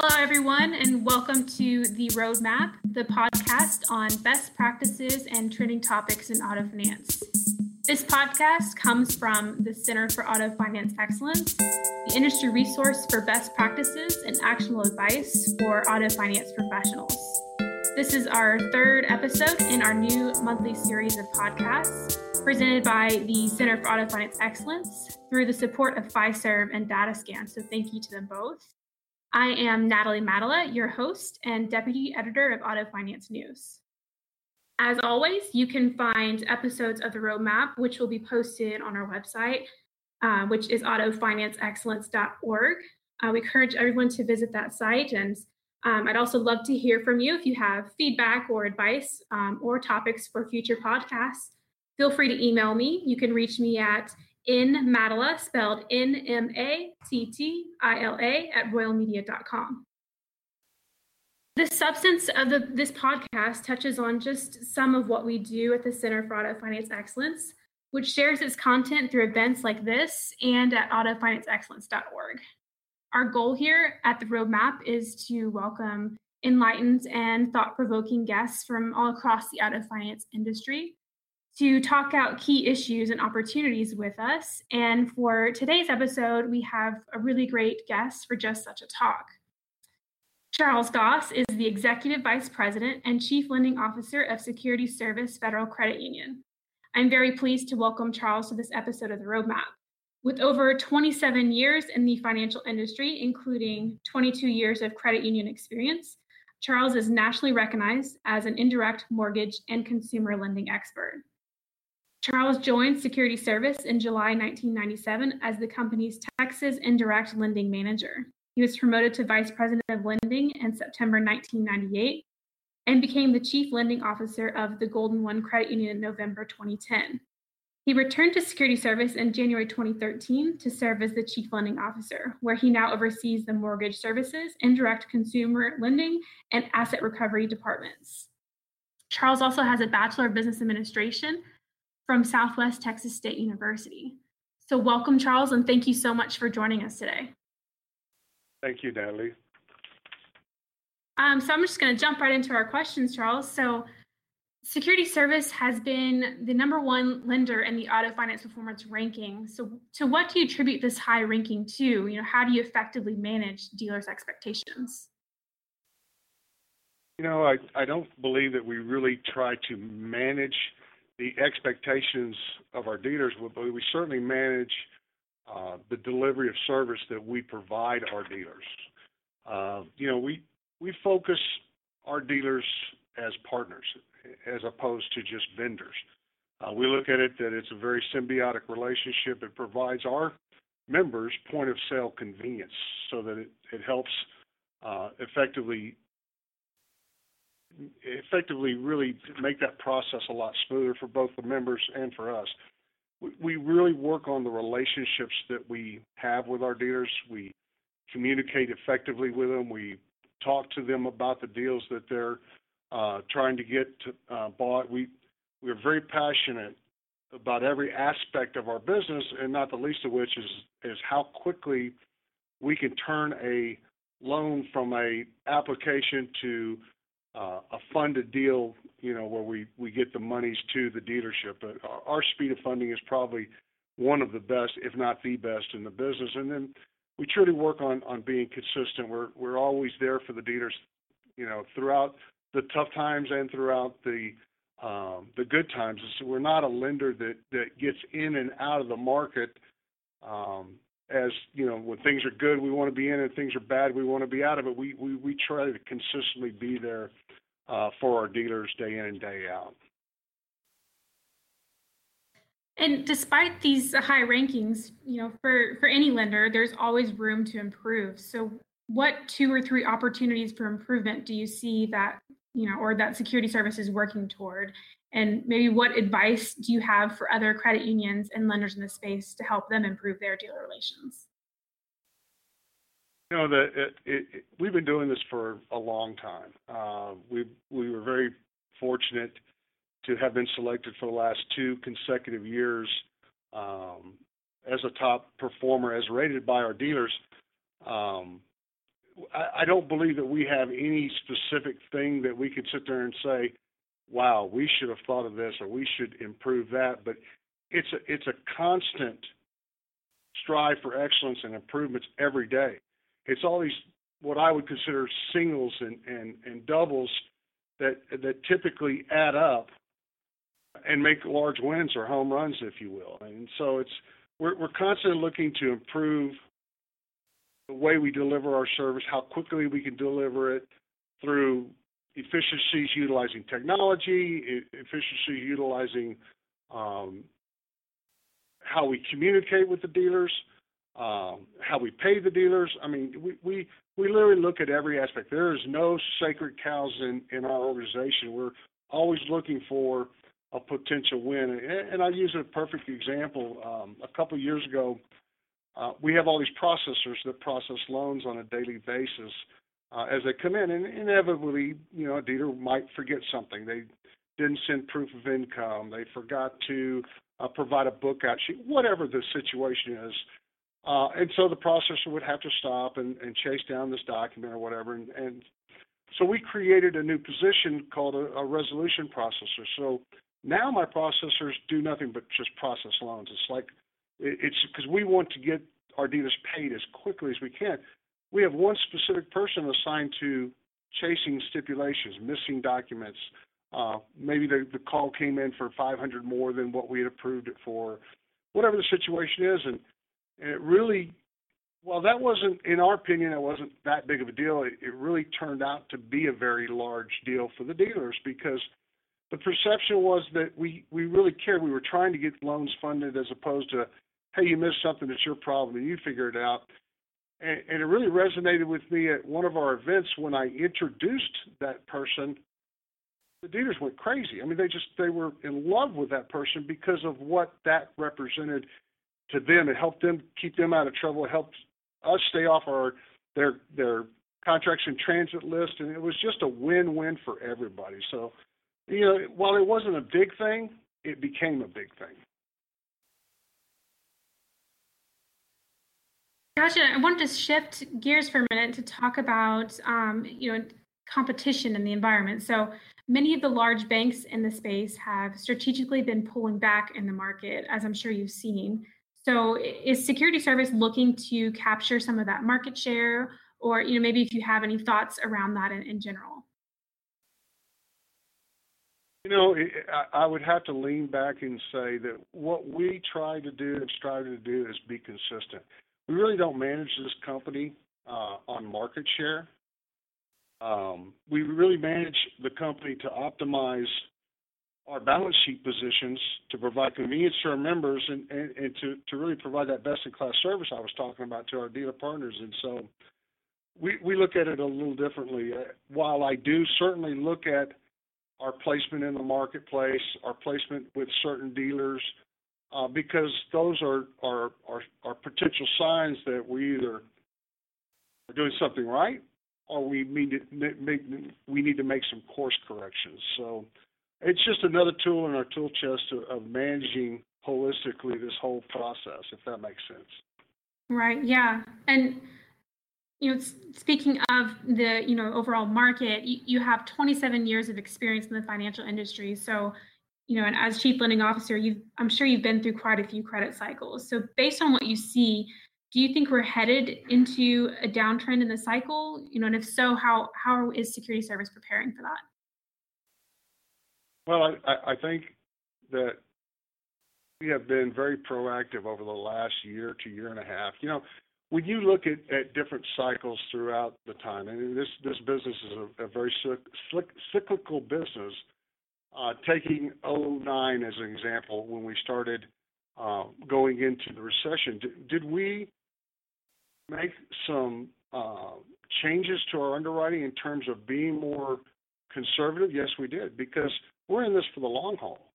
Hello, everyone, and welcome to The Roadmap, the podcast on best practices and trending topics in auto finance. This podcast comes from the Center for Auto Finance Excellence, the industry resource for best practices and actionable advice for auto finance professionals. This is our third episode in our new monthly series of podcasts presented by the Center for Auto Finance Excellence through the support of Fiserv and DataScan. So thank you to them both. I am Natalie Mattila, your host and deputy editor of Auto Finance News. As always, you can find episodes of the roadmap, which will be posted on our website, uh, which is autofinanceexcellence.org. Uh, we encourage everyone to visit that site. And um, I'd also love to hear from you if you have feedback or advice um, or topics for future podcasts. Feel free to email me. You can reach me at in Mattila, spelled N M A T T I L A, at royalmedia.com. The substance of the, this podcast touches on just some of what we do at the Center for Auto Finance Excellence, which shares its content through events like this and at autofinanceexcellence.org. Our goal here at the Roadmap is to welcome enlightened and thought provoking guests from all across the auto finance industry to talk out key issues and opportunities with us. And for today's episode, we have a really great guest for just such a talk. Charles Goss is the Executive Vice President and Chief Lending Officer of Security Service Federal Credit Union. I'm very pleased to welcome Charles to this episode of the Roadmap. With over 27 years in the financial industry, including 22 years of credit union experience, Charles is nationally recognized as an indirect mortgage and consumer lending expert. Charles joined Security Service in July 1997 as the company's Texas Indirect Lending Manager. He was promoted to Vice President of Lending in September 1998 and became the Chief Lending Officer of the Golden One Credit Union in November 2010. He returned to Security Service in January 2013 to serve as the Chief Lending Officer, where he now oversees the mortgage services, indirect consumer lending, and asset recovery departments. Charles also has a Bachelor of Business Administration from Southwest Texas State University. So, welcome, Charles, and thank you so much for joining us today. Thank you, Natalie. Um, so, I'm just going to jump right into our questions, Charles. So, Security Service has been the number one lender in the auto finance performance ranking. So, to what do you attribute this high ranking to? You know, how do you effectively manage dealers' expectations? You know, I, I don't believe that we really try to manage the expectations of our dealers, but we certainly manage uh, the delivery of service that we provide our dealers. Uh, you know, we we focus our dealers as partners as opposed to just vendors. Uh, we look at it that it's a very symbiotic relationship. It provides our members point of sale convenience so that it, it helps effectively effectively really make that process a lot smoother for both the members and for us. We really work on the relationships that we have with our dealers. We communicate effectively with them. We talk to them about the deals that they're uh, trying to get to, uh, bought. We we are very passionate about every aspect of our business, and not the least of which is is how quickly we can turn a loan from a application to uh, a funded deal, you know, where we we get the monies to the dealership. But our speed of funding is probably one of the best, if not the best, in the business. And then we truly work on on being consistent. We're we're always there for the dealers, you know, throughout the tough times and throughout the um, the good times. So we're not a lender that that gets in and out of the market. Um, as you know, when things are good, we want to be in, and things are bad, we want to be out of it. We we we try to consistently be there uh, for our dealers day in and day out. And despite these high rankings, you know, for for any lender, there's always room to improve. So, what two or three opportunities for improvement do you see that you know, or that security service is working toward? And maybe what advice do you have for other credit unions and lenders in the space to help them improve their dealer relations? You know, it, it, it, we've been doing this for a long time. Uh, we we were very fortunate to have been selected for the last two consecutive years um, as a top performer, as rated by our dealers. Um, I, I don't believe that we have any specific thing that we could sit there and say, wow, we should have thought of this or we should improve that. But it's a, it's a constant strive for excellence and improvements every day. It's all these what I would consider singles and, and, and doubles that that typically add up and make large wins or home runs, if you will. And so it's we're we're constantly looking to improve the way we deliver our service, how quickly we can deliver it through efficiencies utilizing technology, efficiencies utilizing um, how we communicate with the dealers, um, how we pay the dealers. I mean, we, we we literally look at every aspect. There is no sacred cows in in our organization. We're always looking for a potential win. And, I use a perfect example. Um, a couple years ago, uh, we have all these processors that process loans on a daily basis uh, as they come in, and inevitably, you know, a dealer might forget something. They didn't send proof of income. They forgot to uh, provide a book out sheet, whatever the situation is. Uh, and so the processor would have to stop and, and chase down this document or whatever. And, and so we created a new position called a, a resolution processor. So now my processors do nothing but just process loans. It's like it's because we want to get our dealers paid as quickly as we can. We have one specific person assigned to chasing stipulations, missing documents. Uh, maybe the, the call came in for 500 more than what we had approved it for, whatever the situation is, and, and it really, well, that wasn't, in our opinion, it wasn't that big of a deal. It, it really turned out to be a very large deal for the dealers because the perception was that we we really cared. We were trying to get loans funded as opposed to, hey, you missed something, it's your problem, and you figure it out. And, and it really resonated with me at one of our events when I introduced that person. The dealers went crazy. I mean, they just they were in love with that person because of what that represented to them. It helped them keep them out of trouble. It helped us stay off our their their contracts and transit list, and it was just a win-win for everybody. So you know, while it wasn't a big thing, it became a big thing. Gotcha. I wanted to shift gears for a minute to talk about, um, you know, competition in the environment. So many of the large banks in the space have strategically been pulling back in the market, as I'm sure you've seen. So is Security Service looking to capture some of that market share, or you know, maybe if you have any thoughts around that in, in general? You know, I would have to lean back and say that what we try to do and strive to do is be consistent. We really don't manage this company uh, on market share. Um, we really manage the company to optimize our balance sheet positions to provide convenience to our members and, and, and to, to really provide that best in class service I was talking about to our dealer partners. And so we, we look at it a little differently. Uh, while I do certainly look at our placement in the marketplace, our placement with certain dealers, uh, because those are, are, are, are potential signs that we either are doing something right or we need to make, we need to make some course corrections. So it's just another tool in our tool chest of, managing holistically this whole process, if that makes sense. Right. Yeah. And you know, speaking of the you know overall market, you, you have 27 years of experience in the financial industry. So, you know, and as chief lending officer, you've I'm sure you've been through quite a few credit cycles. So, based on what you see, do you think we're headed into a downtrend in the cycle? You know, and if so, how how is Security Service preparing for that? Well, I, I think that we have been very proactive over the last year to year and a half. You know, when you look at, at different cycles throughout the time, and this this business is a, a very cyclical business. Uh, taking 09 as an example, when we started uh, going into the recession, did, did we make some uh, changes to our underwriting in terms of being more conservative? Yes, we did, because we're in this for the long haul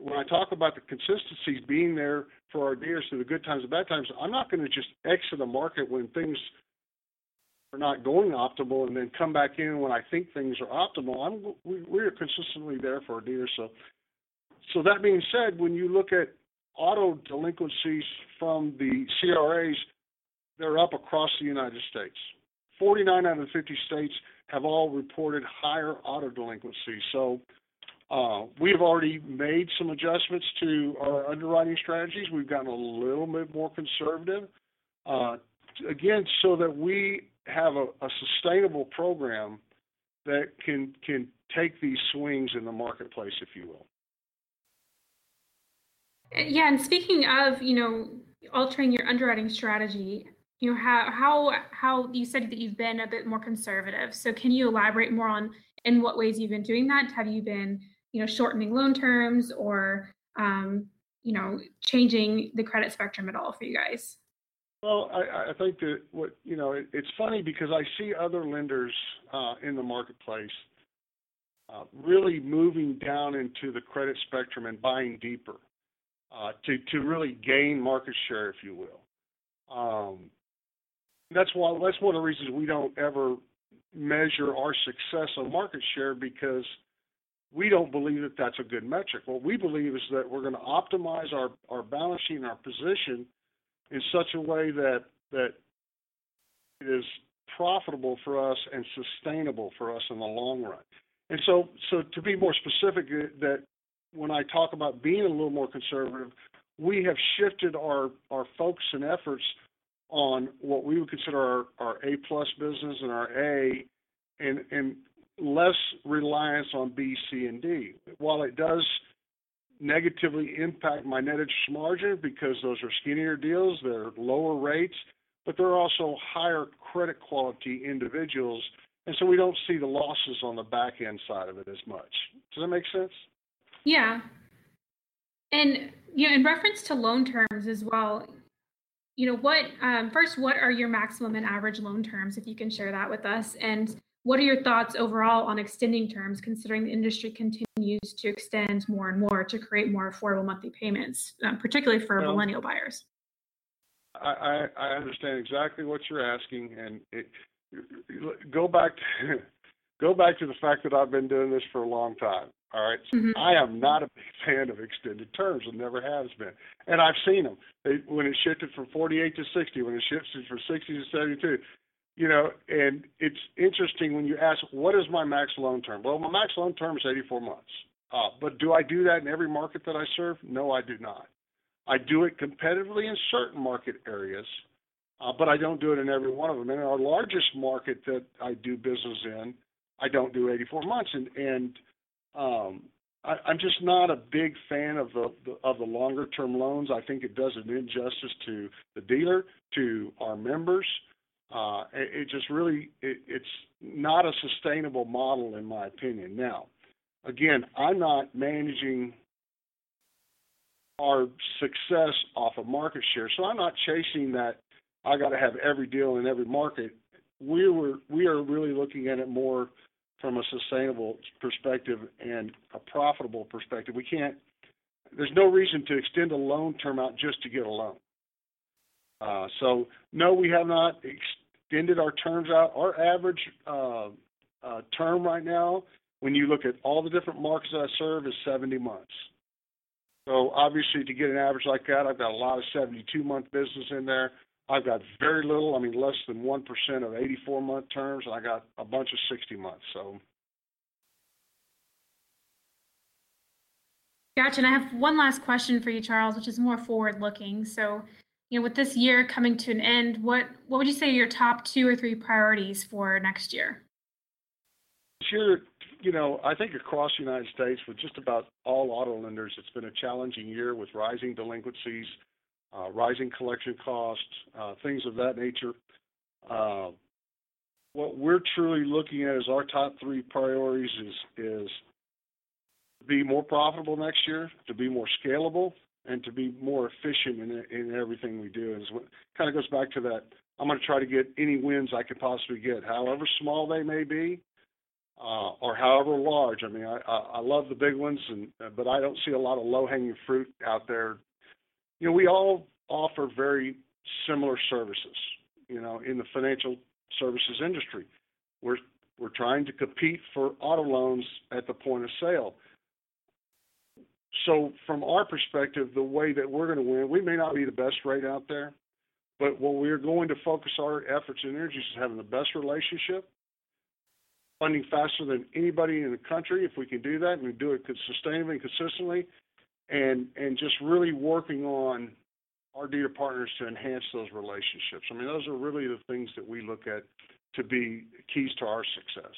when I talk about the consistencies being there for our dealers through the good times and bad times, I'm not going to just exit a market when things not going optimal and then come back in when I think things are optimal. I'm we, we are consistently there for our dealers. So, so that being said, when you look at auto delinquencies from the CRAs, they're up across the United States 49 out of the 50 states have all reported higher auto delinquency. So uh, we have already made some adjustments to our underwriting strategies. We've gotten a little bit more conservative, uh, again, so that we have a, a sustainable program that can can take these swings in the marketplace, if you will. Yeah, and speaking of, you know, altering your underwriting strategy, you know, how how how you said that you've been a bit more conservative. So can you elaborate more on in what ways you've been doing that? Have you been, you know, shortening loan terms or um, you know, changing the credit spectrum at all for you guys? Well, I, I think that what you know, it, it's funny because I see other lenders uh, in the marketplace uh, really moving down into the credit spectrum and buying deeper uh, to to really gain market share, if you will. Um, that's why that's one of the reasons we don't ever measure our success on market share because we don't believe that that's a good metric. What we believe is that we're going to optimize our, our balance sheet and our position in such a way that that it is profitable for us and sustainable for us in the long run. And so, so to be more specific, uh, that when I talk about being a little more conservative, we have shifted our our focus and efforts on what we would consider our, our A plus business and our A, and and less reliance on B, C, and D. While it does negatively impact my net interest margin because those are skinnier deals, they're lower rates, but they're also higher credit quality individuals, and so we don't see the losses on the back end side of it as much. Does that make sense? Yeah. And you know, in reference to loan terms as well, you know, what um, first, what are your maximum and average loan terms, if you can share that with us, and what are your thoughts overall on extending terms, considering the industry continues to extend more and more to create more affordable monthly payments, um, particularly for millennial buyers? I, I, I understand exactly what you're asking, and it, go back to, go back to the fact that I've been doing this for a long time. All right? mm-hmm. I am not a big fan of extended terms and never has been. And I've seen them. They, when it shifted from 48 to 60, when it shifted from 60 to 72, you know, and it's interesting when you ask, what is my max loan term? Well, my max loan term is 84 months. Uh, but do I do that in every market that I serve? No, I do not. I do it competitively in certain market areas, uh, but I don't do it in every one of them. In our largest market that I do business in, I don't do 84 months, and and um, I, I'm just not a big fan of the, the of the longer term loans. I think it does an injustice to the dealer, to our members. Uh, it, it just really it, it's not a sustainable model in my opinion. Now, again, I'm not managing our success off of market share, so I'm not chasing that. I got to have every deal in every market. We were we are really looking at it more from a sustainable perspective and a profitable perspective. We can't. There's no reason to extend a loan term out just to get a loan. Uh, so no, we have not extended our terms out. Our average uh, uh, term right now, when you look at all the different markets that I serve, is 70 months. So obviously, to get an average like that, I've got a lot of 72 month business in there. I've got very little, I mean, less than 1% of 84 month terms, and I got a bunch of 60 months. So. Gotcha. And I have one last question for you, Charles, which is more forward looking. So, you know, with this year coming to an end, what, what would you say are your top two or three priorities for next year? Sure. You know, I think across the United States, with just about all auto lenders, it's been a challenging year with rising delinquencies, uh, rising collection costs, uh, things of that nature. Uh, what we're truly looking at as our top three priorities is is to be more profitable next year, to be more scalable, and to be more efficient in in everything we do. And it kind of goes back to that. I'm going to try to get any wins I can possibly get, however small they may be, uh, or however large. I mean, I, I, I love the big ones, and but I don't see a lot of low hanging fruit out there you know, we all offer very similar services, you know, in the financial services industry. We're we're trying to compete for auto loans at the point of sale. So from our perspective, the way that we're going to win, we may not be the best rate out there, But what we're going to focus our efforts and energies is having the best relationship, funding faster than anybody in the country if we can do that and we do it sustainably and consistently, and and just really working on our dealer partners to enhance those relationships. I mean, those are really the things that we look at to be keys to our success.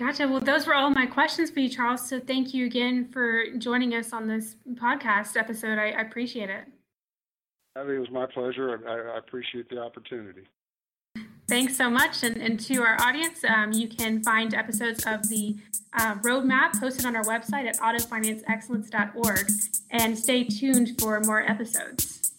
Gotcha. Well, those were all my questions for you, Charles. So thank you again for joining us on this podcast episode. I, I appreciate it. I think it was my pleasure. I, I appreciate the opportunity. Thanks so much. And, and to our audience, um, you can find episodes of the uh, roadmap posted on our website at autofinanceexcellence.org and stay tuned for more episodes.